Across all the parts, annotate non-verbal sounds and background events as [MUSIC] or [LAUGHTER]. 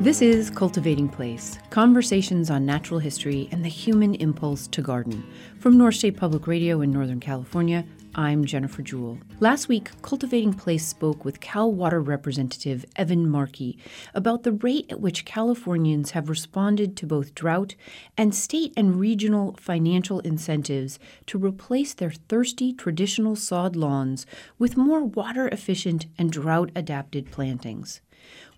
This is Cultivating Place Conversations on Natural History and the Human Impulse to Garden. From North State Public Radio in Northern California, I'm Jennifer Jewell. Last week, Cultivating Place spoke with Cal Water Representative Evan Markey about the rate at which Californians have responded to both drought and state and regional financial incentives to replace their thirsty traditional sod lawns with more water efficient and drought adapted plantings.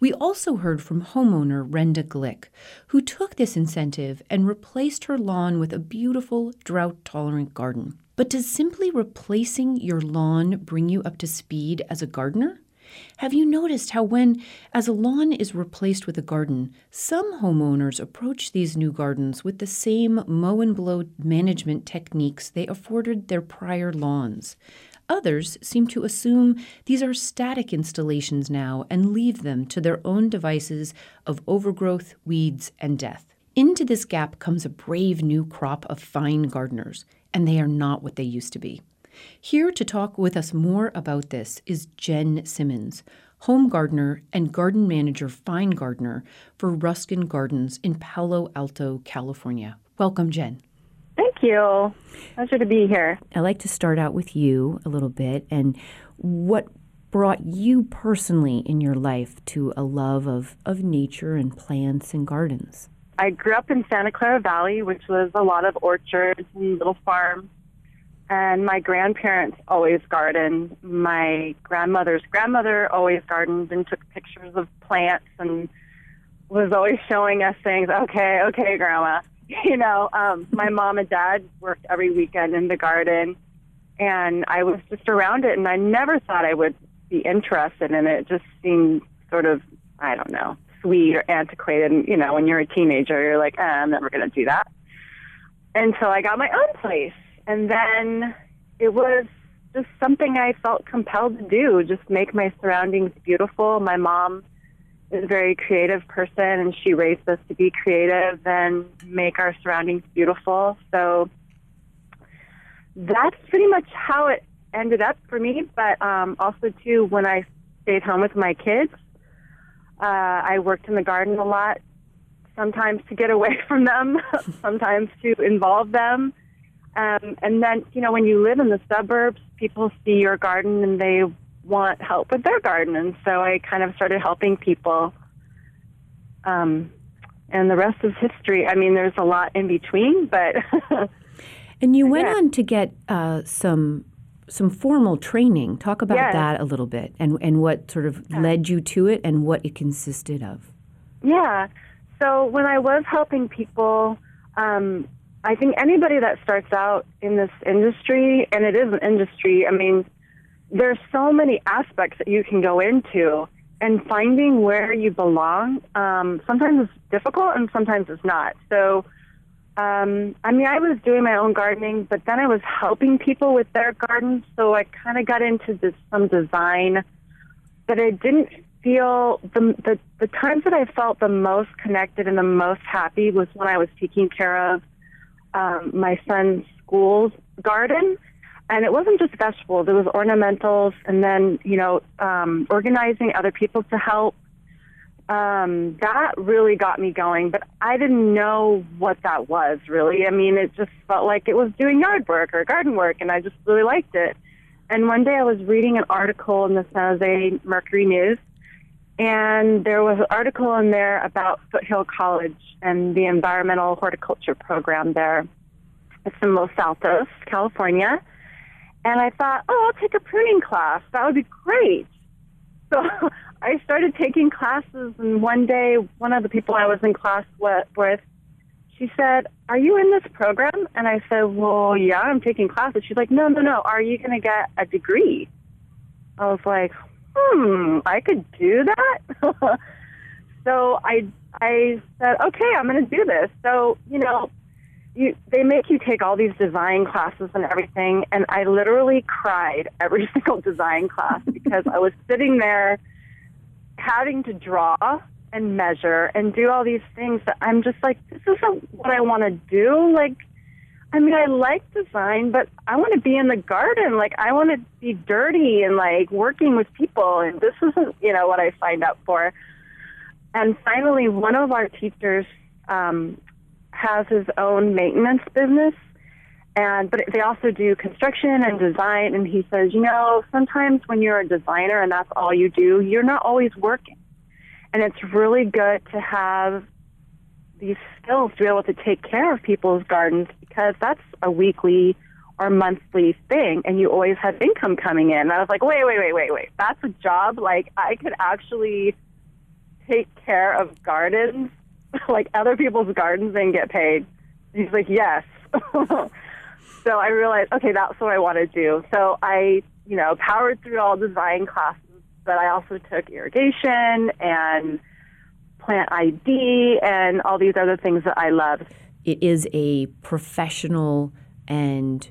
We also heard from homeowner Renda Glick, who took this incentive and replaced her lawn with a beautiful drought tolerant garden. But does simply replacing your lawn bring you up to speed as a gardener? Have you noticed how, when, as a lawn is replaced with a garden, some homeowners approach these new gardens with the same mow and blow management techniques they afforded their prior lawns? Others seem to assume these are static installations now and leave them to their own devices of overgrowth, weeds, and death. Into this gap comes a brave new crop of fine gardeners, and they are not what they used to be. Here to talk with us more about this is Jenn Simmons, home gardener and garden manager fine gardener for Ruskin Gardens in Palo Alto, California. Welcome, Jenn. Thank you. Pleasure to be here. I'd like to start out with you a little bit and what brought you personally in your life to a love of, of nature and plants and gardens? I grew up in Santa Clara Valley, which was a lot of orchards and little farms. And my grandparents always gardened. My grandmother's grandmother always gardened and took pictures of plants and was always showing us things. Okay, okay, grandma. [LAUGHS] you know, um, my mom and dad worked every weekend in the garden, and I was just around it, and I never thought I would be interested in it. It just seemed sort of, I don't know, sweet or antiquated. And, you know, when you're a teenager, you're like, eh, I'm never going to do that. Until I got my own place. And then it was just something I felt compelled to do, just make my surroundings beautiful. My mom is a very creative person and she raised us to be creative and make our surroundings beautiful. So that's pretty much how it ended up for me. But um, also, too, when I stayed home with my kids, uh, I worked in the garden a lot, sometimes to get away [LAUGHS] from them, sometimes to involve them. Um, and then, you know, when you live in the suburbs, people see your garden and they want help with their garden, and so I kind of started helping people. Um, and the rest is history. I mean, there's a lot in between, but. [LAUGHS] and you went yeah. on to get uh, some some formal training. Talk about yes. that a little bit, and and what sort of yeah. led you to it, and what it consisted of. Yeah. So when I was helping people, um, I think anybody that starts out in this industry, and it is an industry. I mean, there's so many aspects that you can go into and finding where you belong. Um, sometimes it's difficult and sometimes it's not. So um, i mean i was doing my own gardening but then i was helping people with their gardens so i kind of got into this, some design but i didn't feel the, the the times that i felt the most connected and the most happy was when i was taking care of um, my son's school's garden and it wasn't just vegetables; it was ornamentals, and then you know, um, organizing other people to help. Um, that really got me going, but I didn't know what that was really. I mean, it just felt like it was doing yard work or garden work, and I just really liked it. And one day I was reading an article in the San Jose Mercury News, and there was an article in there about Foothill College and the environmental horticulture program there. It's in Los Altos, California. And I thought, oh, I'll take a pruning class. That would be great. So [LAUGHS] I started taking classes, and one day, one of the people I was in class with, she said, Are you in this program? And I said, Well, yeah, I'm taking classes. She's like, No, no, no. Are you going to get a degree? I was like, Hmm, I could do that. [LAUGHS] so I I said, Okay, I'm going to do this. So, you know, you, they make you take all these design classes and everything, and I literally cried every [LAUGHS] single design class because I was sitting there having to draw and measure and do all these things that I'm just like, this isn't what I want to do. Like, I mean, I like design, but I want to be in the garden. Like, I want to be dirty and like working with people, and this isn't, you know, what I signed up for. And finally, one of our teachers um, has his own maintenance business, and but they also do construction and design. And he says, you know, sometimes when you're a designer and that's all you do, you're not always working, and it's really good to have these skills to be able to take care of people's gardens because that's a weekly or monthly thing and you always have income coming in. And I was like, wait, wait, wait, wait, wait. That's a job. Like I could actually take care of gardens, [LAUGHS] like other people's gardens and get paid. He's like, yes. [LAUGHS] so I realized, okay, that's what I want to do. So I, you know, powered through all design classes, but I also took irrigation and plant ID and all these other things that I love. It is a professional and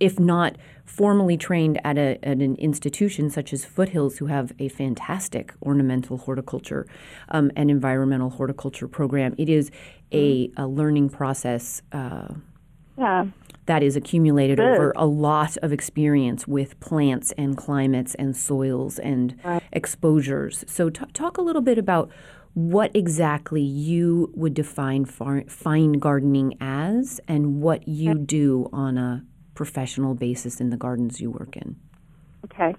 if not formally trained at, a, at an institution such as Foothills, who have a fantastic ornamental horticulture um, and environmental horticulture program, it is a, a learning process. Uh, yeah. That is accumulated Good. over a lot of experience with plants and climates and soils and right. exposures. So, t- talk a little bit about what exactly you would define far- fine gardening as and what you do on a professional basis in the gardens you work in? Okay.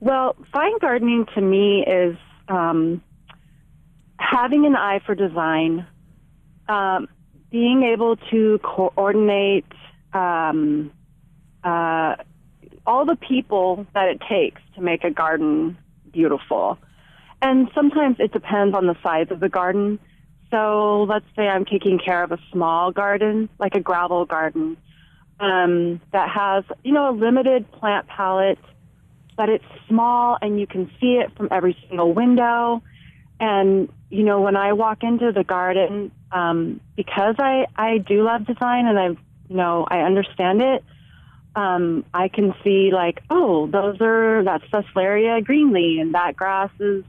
Well, fine gardening to me is um, having an eye for design, um, being able to coordinate um, uh, all the people that it takes to make a garden beautiful. And sometimes it depends on the size of the garden. So let's say I'm taking care of a small garden, like a gravel garden um, that has, you know, a limited plant palette, but it's small and you can see it from every single window. And, you know, when I walk into the garden, um, because I, I do love design and I, you know, I understand it, um, I can see like, oh, those are, that's Sesleria greenleaf and that grass is,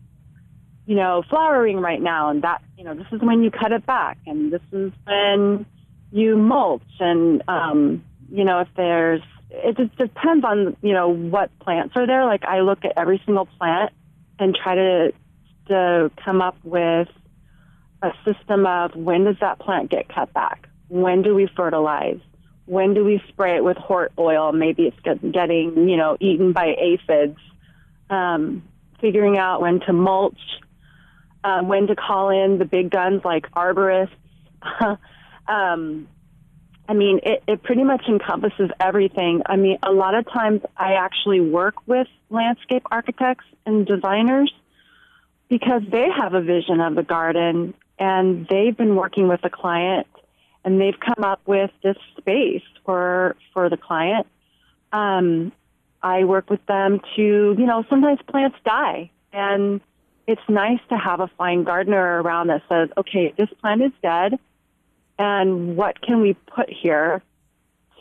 you know, flowering right now. And that, you know, this is when you cut it back and this is when you mulch and, um, you know, if there's, it just depends on, you know, what plants are there. Like I look at every single plant and try to, to come up with a system of when does that plant get cut back? When do we fertilize? When do we spray it with hort oil? Maybe it's getting, you know, eaten by aphids. Um, figuring out when to mulch, uh, when to call in the big guns like arborists. [LAUGHS] um, I mean, it, it pretty much encompasses everything. I mean, a lot of times I actually work with landscape architects and designers because they have a vision of the garden and they've been working with the client and they've come up with this space for for the client. Um, I work with them to, you know, sometimes plants die and it's nice to have a fine gardener around that says, okay, this plant is dead and what can we put here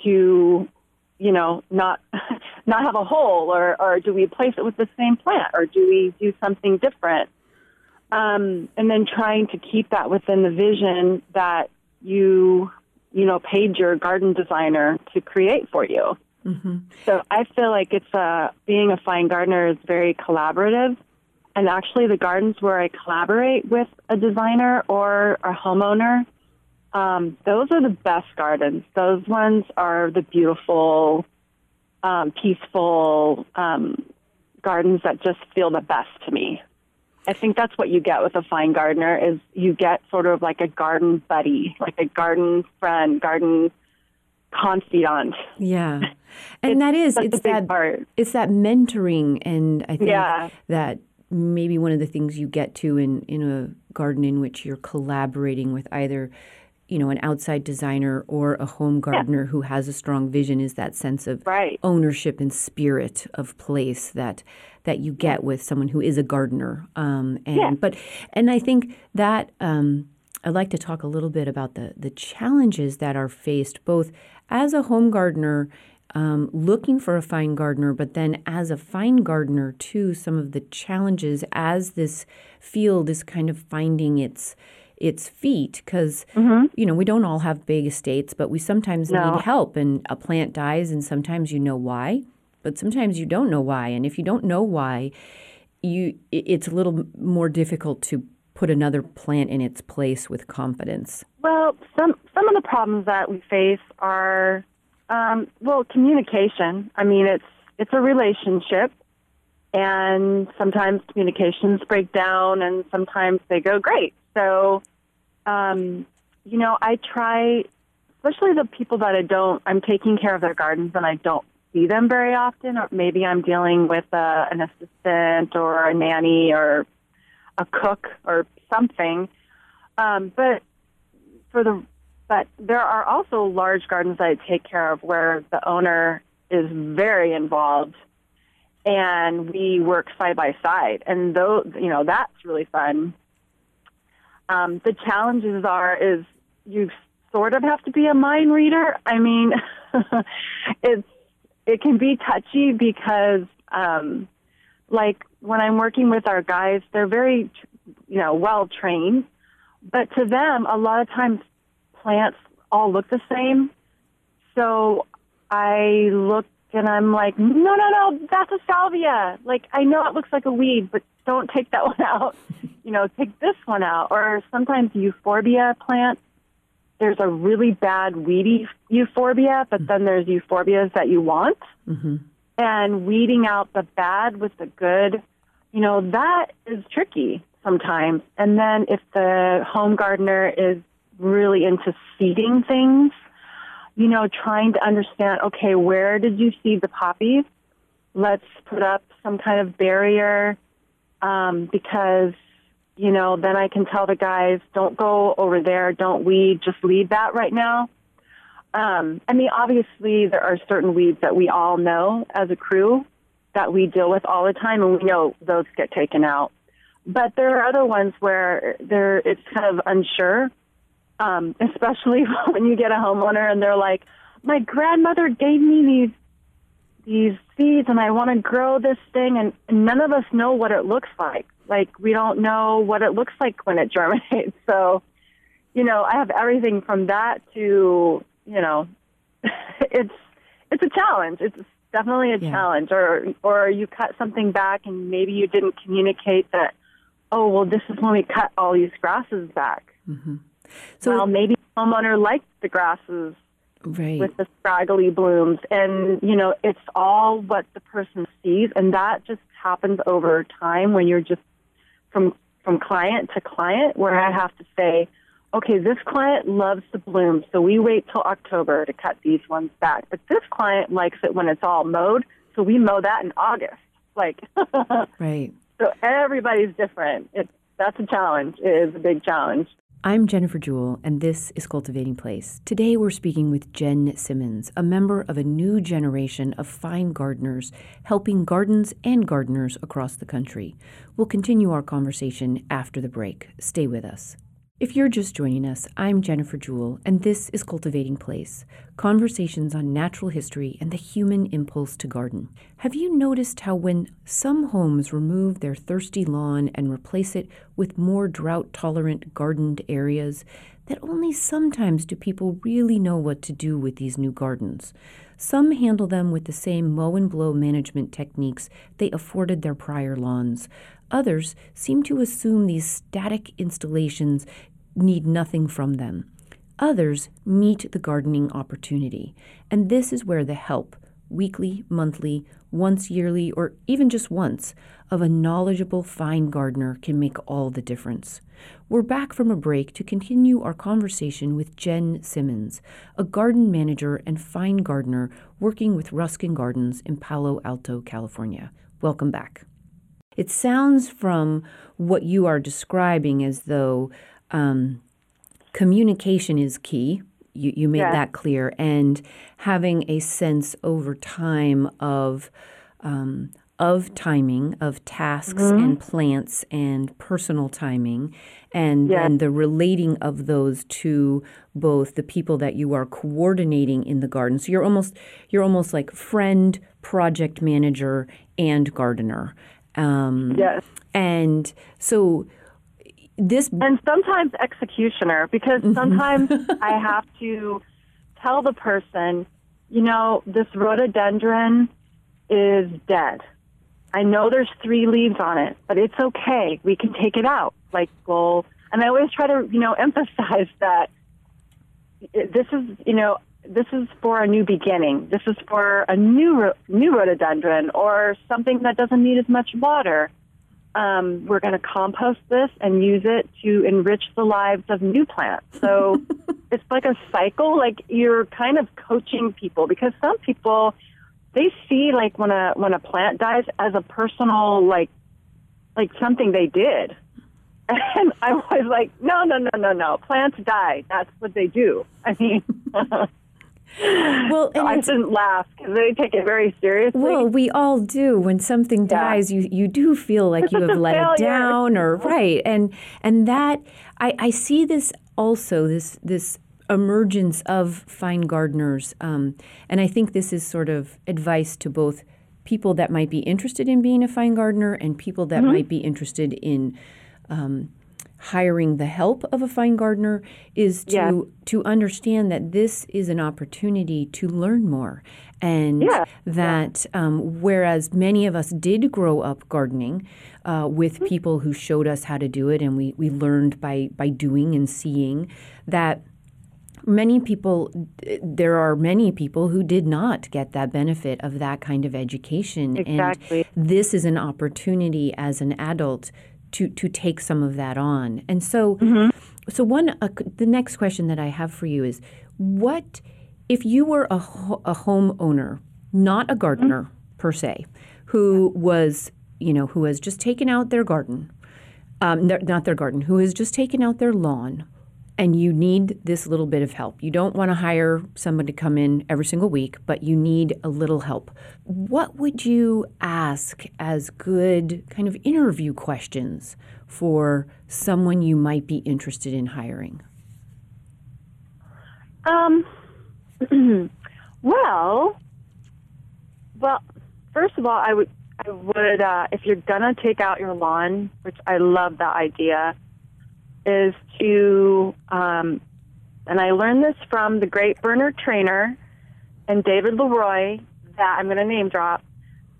to you know not [LAUGHS] not have a hole? Or or do we place it with the same plant? Or do we do something different? Um, and then trying to keep that within the vision that you you know paid your garden designer to create for you. Mm-hmm. so i feel like it's a being a fine gardener is very collaborative. And actually the gardens where i collaborate with a designer or a homeowner um, those are the best gardens. Those ones are the beautiful, um, peaceful um, gardens that just feel the best to me. I think that's what you get with a fine gardener is you get sort of like a garden buddy, like a garden friend, garden confidant. Yeah. [LAUGHS] And that is it's that part. it's that mentoring and I think yeah. that maybe one of the things you get to in in a garden in which you're collaborating with either you know an outside designer or a home gardener yeah. who has a strong vision is that sense of right. ownership and spirit of place that that you get with someone who is a gardener um, and yeah. but and I think that um, I'd like to talk a little bit about the the challenges that are faced both as a home gardener um, looking for a fine gardener, but then as a fine gardener too, some of the challenges as this field is kind of finding its its feet because mm-hmm. you know we don't all have big estates but we sometimes no. need help and a plant dies and sometimes you know why but sometimes you don't know why and if you don't know why you it's a little more difficult to put another plant in its place with confidence? Well, some some of the problems that we face are um, well communication. I mean, it's it's a relationship, and sometimes communications break down, and sometimes they go great. So, um, you know, I try, especially the people that I don't. I'm taking care of their gardens, and I don't see them very often, or maybe I'm dealing with uh, an assistant or a nanny or a cook or something. Um, but for the but there are also large gardens I take care of where the owner is very involved and we work side by side and though you know that's really fun um, the challenges are is you sort of have to be a mind reader i mean [LAUGHS] it's it can be touchy because um, like when i'm working with our guys they're very you know well trained but to them a lot of times plants all look the same. So I look and I'm like, no, no, no, that's a salvia. Like, I know it looks like a weed, but don't take that [LAUGHS] one out. You know, take this one out. Or sometimes euphorbia plants, there's a really bad weedy euphorbia, but then there's euphorbias that you want. Mm-hmm. And weeding out the bad with the good, you know, that is tricky sometimes. And then if the home gardener is really into seeding things, you know, trying to understand, okay, where did you seed the poppies? Let's put up some kind of barrier um, because, you know, then I can tell the guys, don't go over there, don't weed, just leave that right now. Um, I mean, obviously, there are certain weeds that we all know as a crew that we deal with all the time, and we know those get taken out. But there are other ones where there it's kind of unsure um, especially [LAUGHS] when you get a homeowner and they're like, "My grandmother gave me these these seeds, and I want to grow this thing," and, and none of us know what it looks like. Like we don't know what it looks like when it [LAUGHS] germinates. So, you know, I have everything from that to you know, [LAUGHS] it's it's a challenge. It's definitely a yeah. challenge. Or or you cut something back and maybe you didn't communicate that. Oh well, this is when we cut all these grasses back. Mm-hmm. So well, maybe homeowner likes the grasses right. with the scraggly blooms, and you know it's all what the person sees, and that just happens over time when you're just from from client to client, where I have to say, okay, this client loves the bloom, so we wait till October to cut these ones back, but this client likes it when it's all mowed, so we mow that in August. Like, [LAUGHS] right. So everybody's different. It's that's a challenge. It is a big challenge. I'm Jennifer Jewell, and this is Cultivating Place. Today we're speaking with Jenn Simmons, a member of a new generation of fine gardeners helping gardens and gardeners across the country. We'll continue our conversation after the break. Stay with us. If you're just joining us, I'm Jennifer Jewell, and this is Cultivating Place conversations on natural history and the human impulse to garden. Have you noticed how, when some homes remove their thirsty lawn and replace it with more drought tolerant gardened areas, that only sometimes do people really know what to do with these new gardens? Some handle them with the same mow and blow management techniques they afforded their prior lawns. Others seem to assume these static installations need nothing from them. Others meet the gardening opportunity, and this is where the help, weekly, monthly, once yearly, or even just once, of a knowledgeable fine gardener can make all the difference. We're back from a break to continue our conversation with Jenn Simmons, a garden manager and fine gardener working with Ruskin Gardens in Palo Alto, California. Welcome back. It sounds from what you are describing as though um, communication is key. You, you made that clear, and having a sense over time of um, of timing of tasks mm-hmm. and plants and personal timing, and then the relating of those to both the people that you are coordinating in the garden. So you're almost you're almost like friend, project manager, and gardener. Um, yes. And so this and sometimes executioner because mm-hmm. sometimes [LAUGHS] I have to tell the person, you know, this rhododendron is dead. I know there's three leaves on it, but it's okay. We can take it out. like goal. And I always try to, you know, [LAUGHS] emphasize that this is, you know, this is for a new beginning. This is for a new new rhododendron or something that doesn't need as much water. Um, we're going to compost this and use it to enrich the lives of new plants. So [LAUGHS] it's like a cycle. Like you're kind of coaching people because some people they see like when a when a plant dies as a personal like like something they did. [LAUGHS] And I was like, no, no, no, no, no. Plants die. That's what they do. I mean, [LAUGHS] well, I shouldn't laugh because they take it very seriously. Well, we all do. When something yeah. dies, you you do feel like you have let it down, or right, and and that I I see this also this this emergence of fine gardeners, um, and I think this is sort of advice to both people that might be interested in being a fine gardener and people that mm-hmm. might be interested in. Um, hiring the help of a fine gardener is to yeah. to understand that this is an opportunity to learn more and yeah. that um, whereas many of us did grow up gardening uh, with mm-hmm. people who showed us how to do it and we, we learned by by doing and seeing that many people there are many people who did not get that benefit of that kind of education exactly. and this is an opportunity as an adult to to take some of that on. And so, mm-hmm. so one uh, the next question that I have for you is, what if you were a ho- a homeowner, not a gardener mm-hmm. per se, who was you know who has just taken out their garden, um, not their garden, who has just taken out their lawn and you need this little bit of help. You don't want to hire someone to come in every single week, but you need a little help. What would you ask as good kind of interview questions for someone you might be interested in hiring? Um, [CLEARS THROAT] well, well, first of all, I would, I would, uh, if you're gonna take out your lawn, which I love that idea, is to, um, and I learned this from the great Bernard Trainor and David Leroy, that I'm going to name drop,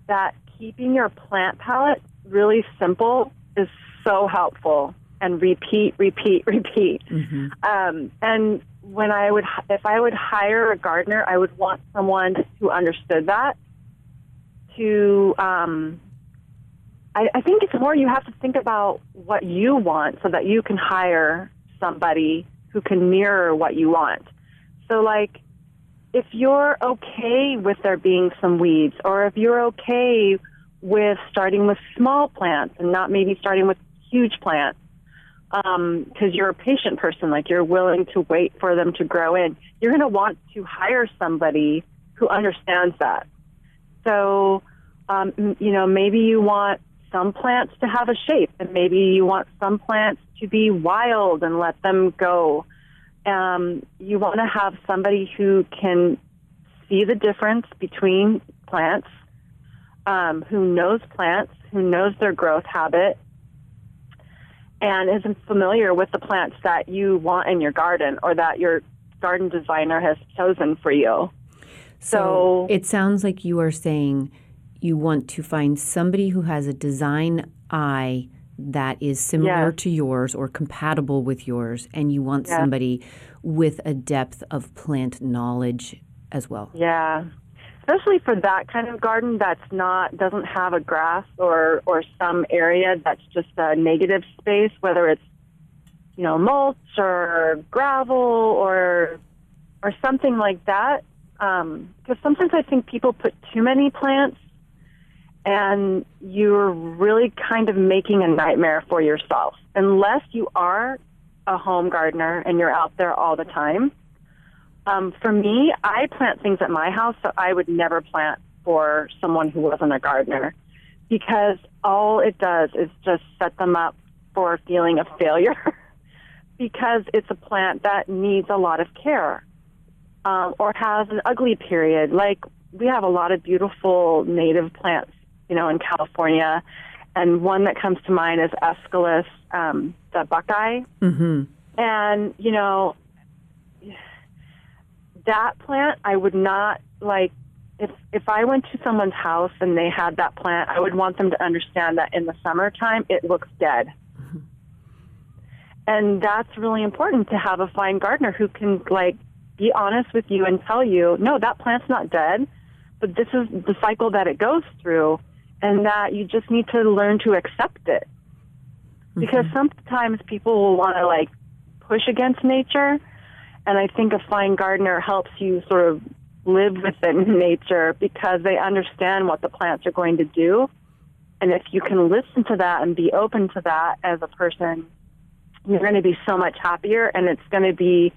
that keeping your plant palette really simple is so helpful. And repeat, repeat, [LAUGHS] repeat. Mm-hmm. Um, and when I would, if I would hire a gardener, I would want someone who understood that to um, I, I think it's more you have to think about what you want so that you can hire somebody who can mirror what you want. So, like, if you're okay with there being some weeds, or if you're okay with starting with small plants and not maybe starting with huge plants, because um, you're a patient person, like you're willing to wait for them to grow in, you're going to want to hire somebody who understands that. So, um, you know, maybe you want some plants to have a shape, and maybe you want some plants to be wild and let them go. Um, you want to have somebody who can see the difference between plants, um, who knows plants, who knows their growth habit, and is familiar with the plants that you want in your garden or that your garden designer has chosen for you. So, so it sounds like you are saying you want to find somebody who has a design eye that is similar to yours or compatible with yours, and you want somebody with a depth of plant knowledge as well. Yeah. Especially for that kind of garden that's not doesn't have a grass or or some area that's just a negative space, whether it's you know mulch or gravel or or something like that. Because um, sometimes I think people put too many plants and you're really kind of making a nightmare for yourself unless you are a home gardener and you're out there all the time. Um, for me, I plant things at my house, so I would never plant for someone who wasn't a gardener because all it does is just set them up for a feeling of failure [LAUGHS] because it's a plant that needs a lot of care um, or has an ugly period. Like we have a lot of beautiful native plants you know, in California. And one that comes to mind is Aesculus, um, the buckeye. Mm-hmm. And, you know, that plant, I would not like, if, if I went to someone's house and they had that plant, I would want them to understand that in the summertime, it looks dead. Mm-hmm. And that's really important to have a fine gardener who can like be honest with you and tell you, no, that plant's not dead, but this is the cycle that it goes through and that you just need to learn to accept it. Because mm-hmm. sometimes people will want to like push against nature, and I think a fine gardener helps you sort of live within [LAUGHS] nature because they understand what the plants are going to do. And if you can listen to that and be open to that as a person, you're going to be so much happier and it's going to be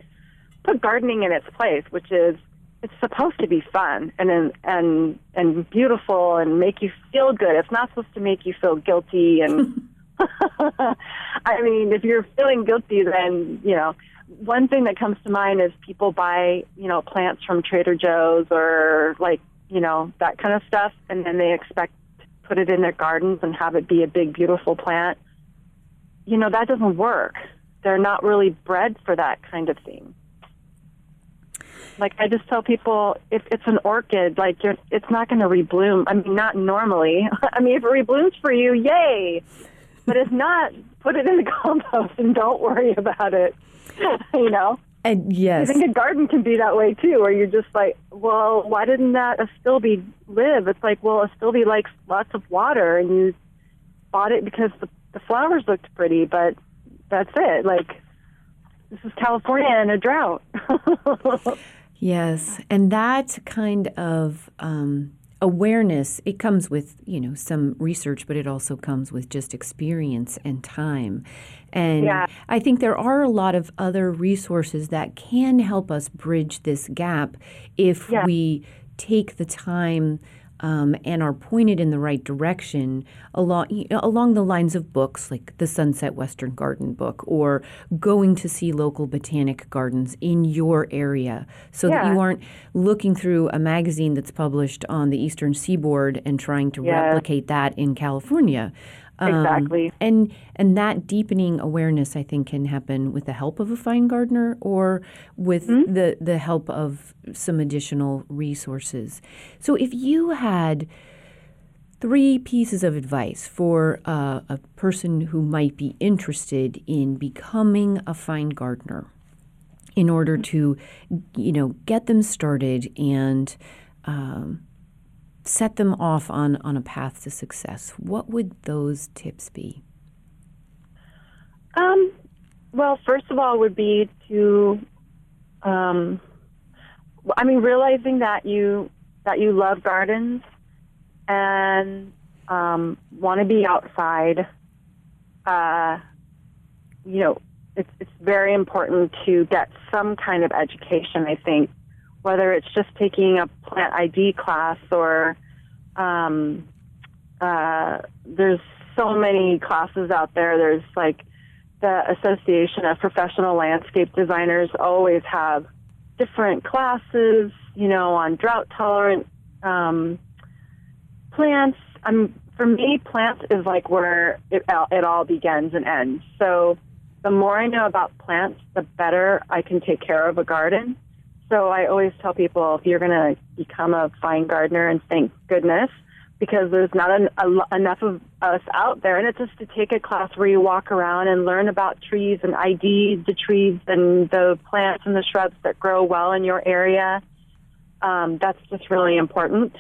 put gardening in its place, which is it's supposed to be fun and and and beautiful and make you feel good. It's not supposed to make you feel guilty and [LAUGHS] [LAUGHS] I mean, if you're feeling guilty then, you know, one thing that comes to mind is people buy, you know, plants from Trader Joe's or like, you know, that kind of stuff and then they expect to put it in their gardens and have it be a big beautiful plant. You know, that doesn't work. They're not really bred for that kind of thing. Like I just tell people, if it's an orchid, like you're, it's not going to rebloom. I mean, not normally. [LAUGHS] I mean, if it reblooms for you, yay! But if not, put it in the [LAUGHS] compost and don't worry about it. [LAUGHS] you know. And yes, I think a garden can be that way too, where you're just like, well, why didn't that astilbe live? It's like, well, astilbe likes lots of water, and you bought it because the, the flowers looked pretty, but that's it. Like, this is California in a drought. Yes, and that kind of um, awareness it comes with you know some research, but it also comes with just experience and time. And yeah. I think there are a lot of other resources that can help us bridge this gap if yeah. we take the time um, and are pointed in the right direction along you know, along the lines of books like the Sunset Western Garden book or going to see local botanic gardens in your area so yeah. that you aren't looking through a magazine that's published on the eastern seaboard and trying to yes. replicate that in California. Um, exactly. And and that deepening awareness, I think, can happen with the help of a fine gardener or with mm-hmm. the the help of some additional resources. So, if you had three pieces of advice for uh, a person who might be interested in becoming a fine gardener, in order mm-hmm. to, you know, get them started and um, set them off on, on a path to success, what would those tips be? Um, well, first of all, would be to, um, I mean, realizing that you that you love gardens and um, want to be outside. Uh, you know, it's it's very important to get some kind of education. I think whether it's just taking a plant ID class or um, uh, there's so many classes out there. There's like the Association of Professional Landscape Designers always have different classes, you know, on drought tolerant um, plants. Um, for me, plants is like where it, it all begins and ends. So the more I know about plants, the better I can take care of a garden. So I always tell people if you're going to become a fine gardener, and thank goodness, because there's not an, a, enough of us out there. And it's just to take a class where you walk around and learn about trees and ID the trees and the plants and the shrubs that grow well in your area. Um, that's just really important.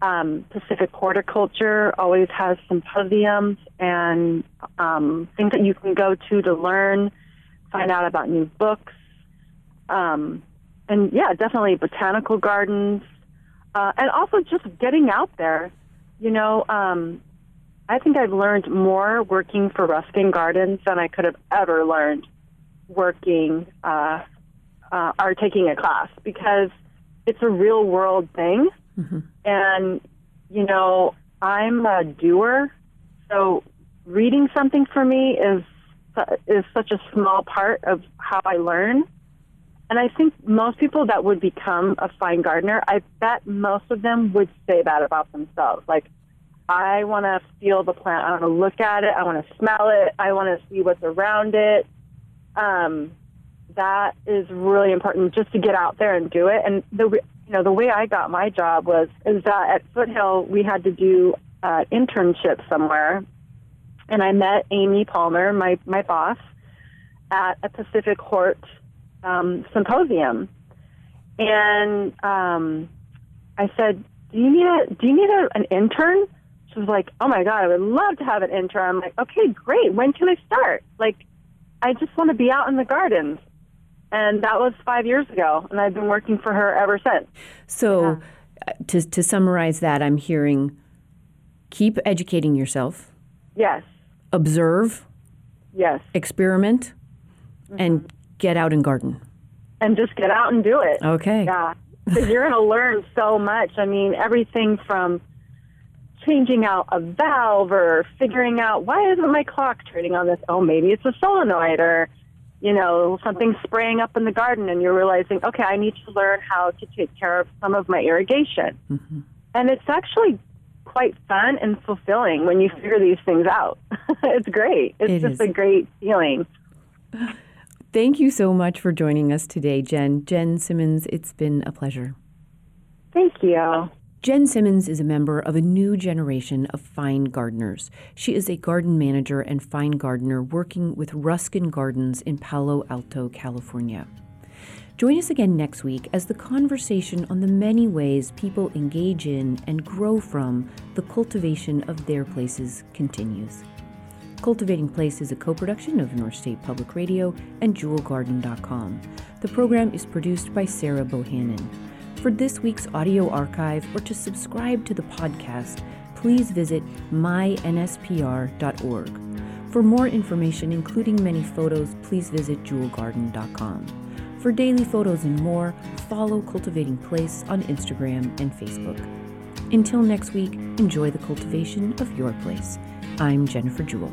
Um, Pacific Horticulture always has symposiums and um, things that you can go to to learn, find out about new books. Um, and yeah, definitely botanical gardens, uh, and also just getting out there. You know, um, I think I've learned more working for Ruskin Gardens than I could have ever learned working uh, uh, or taking a class because it's a real world thing, mm-hmm. and you know, I'm a doer, so reading something for me is is such a small part of how I learn. And I think most people that would become a fine gardener, I bet most of them would say that about themselves. Like, I want to feel the plant. I want to look at it. I want to smell it. I want to see what's around it. Um, that is really important just to get out there and do it. And the you know the way I got my job was is that at Foothill we had to do uh, internship somewhere, and I met Amy Palmer, my my boss, at a Pacific Hort um, symposium, and um, I said, "Do you need a Do you need a, an intern?" She was like, "Oh my god, I would love to have an intern." I'm like, "Okay, great. When can I start?" Like, I just want to be out in the gardens, and that was five years ago, and I've been working for her ever since. So, yeah. Uh, to to summarize that, I'm hearing keep educating yourself. Yes. Observe. Yes. Experiment, mm-hmm. and get out and garden. And just get out and do it. Okay. Yeah. Because you're going [LAUGHS] to learn so much. I mean, everything from changing out a valve or figuring out why isn't my clock turning on this? Oh, maybe it's a solenoid or, you know, something spraying up in the garden and you're realizing, okay, I need to learn how to take care of some of my irrigation. Mm-hmm. And it's actually quite fun and fulfilling when you figure these things out. [LAUGHS] it's great. It's it just is. a great feeling. [SIGHS] Thank you so much for joining us today, Jenn. Jenn Simmons, it's been a pleasure. Thank you. Jenn Simmons is a member of a new generation of fine gardeners. She is a garden manager and fine gardener working with Ruskin Gardens in Palo Alto, California. Join us again next week as the conversation on the many ways people engage in and grow from the cultivation of their places continues. Cultivating Place is a co production of North State Public Radio and JewelGarden.com. The program is produced by Sarah Bohannon. For this week's audio archive or to subscribe to the podcast, please visit mynspr.org. For more information, including many photos, please visit jewelgarden.com. For daily photos and more, follow Cultivating Place on Instagram and Facebook. Until next week, enjoy the cultivation of your place. I'm Jennifer Jewell.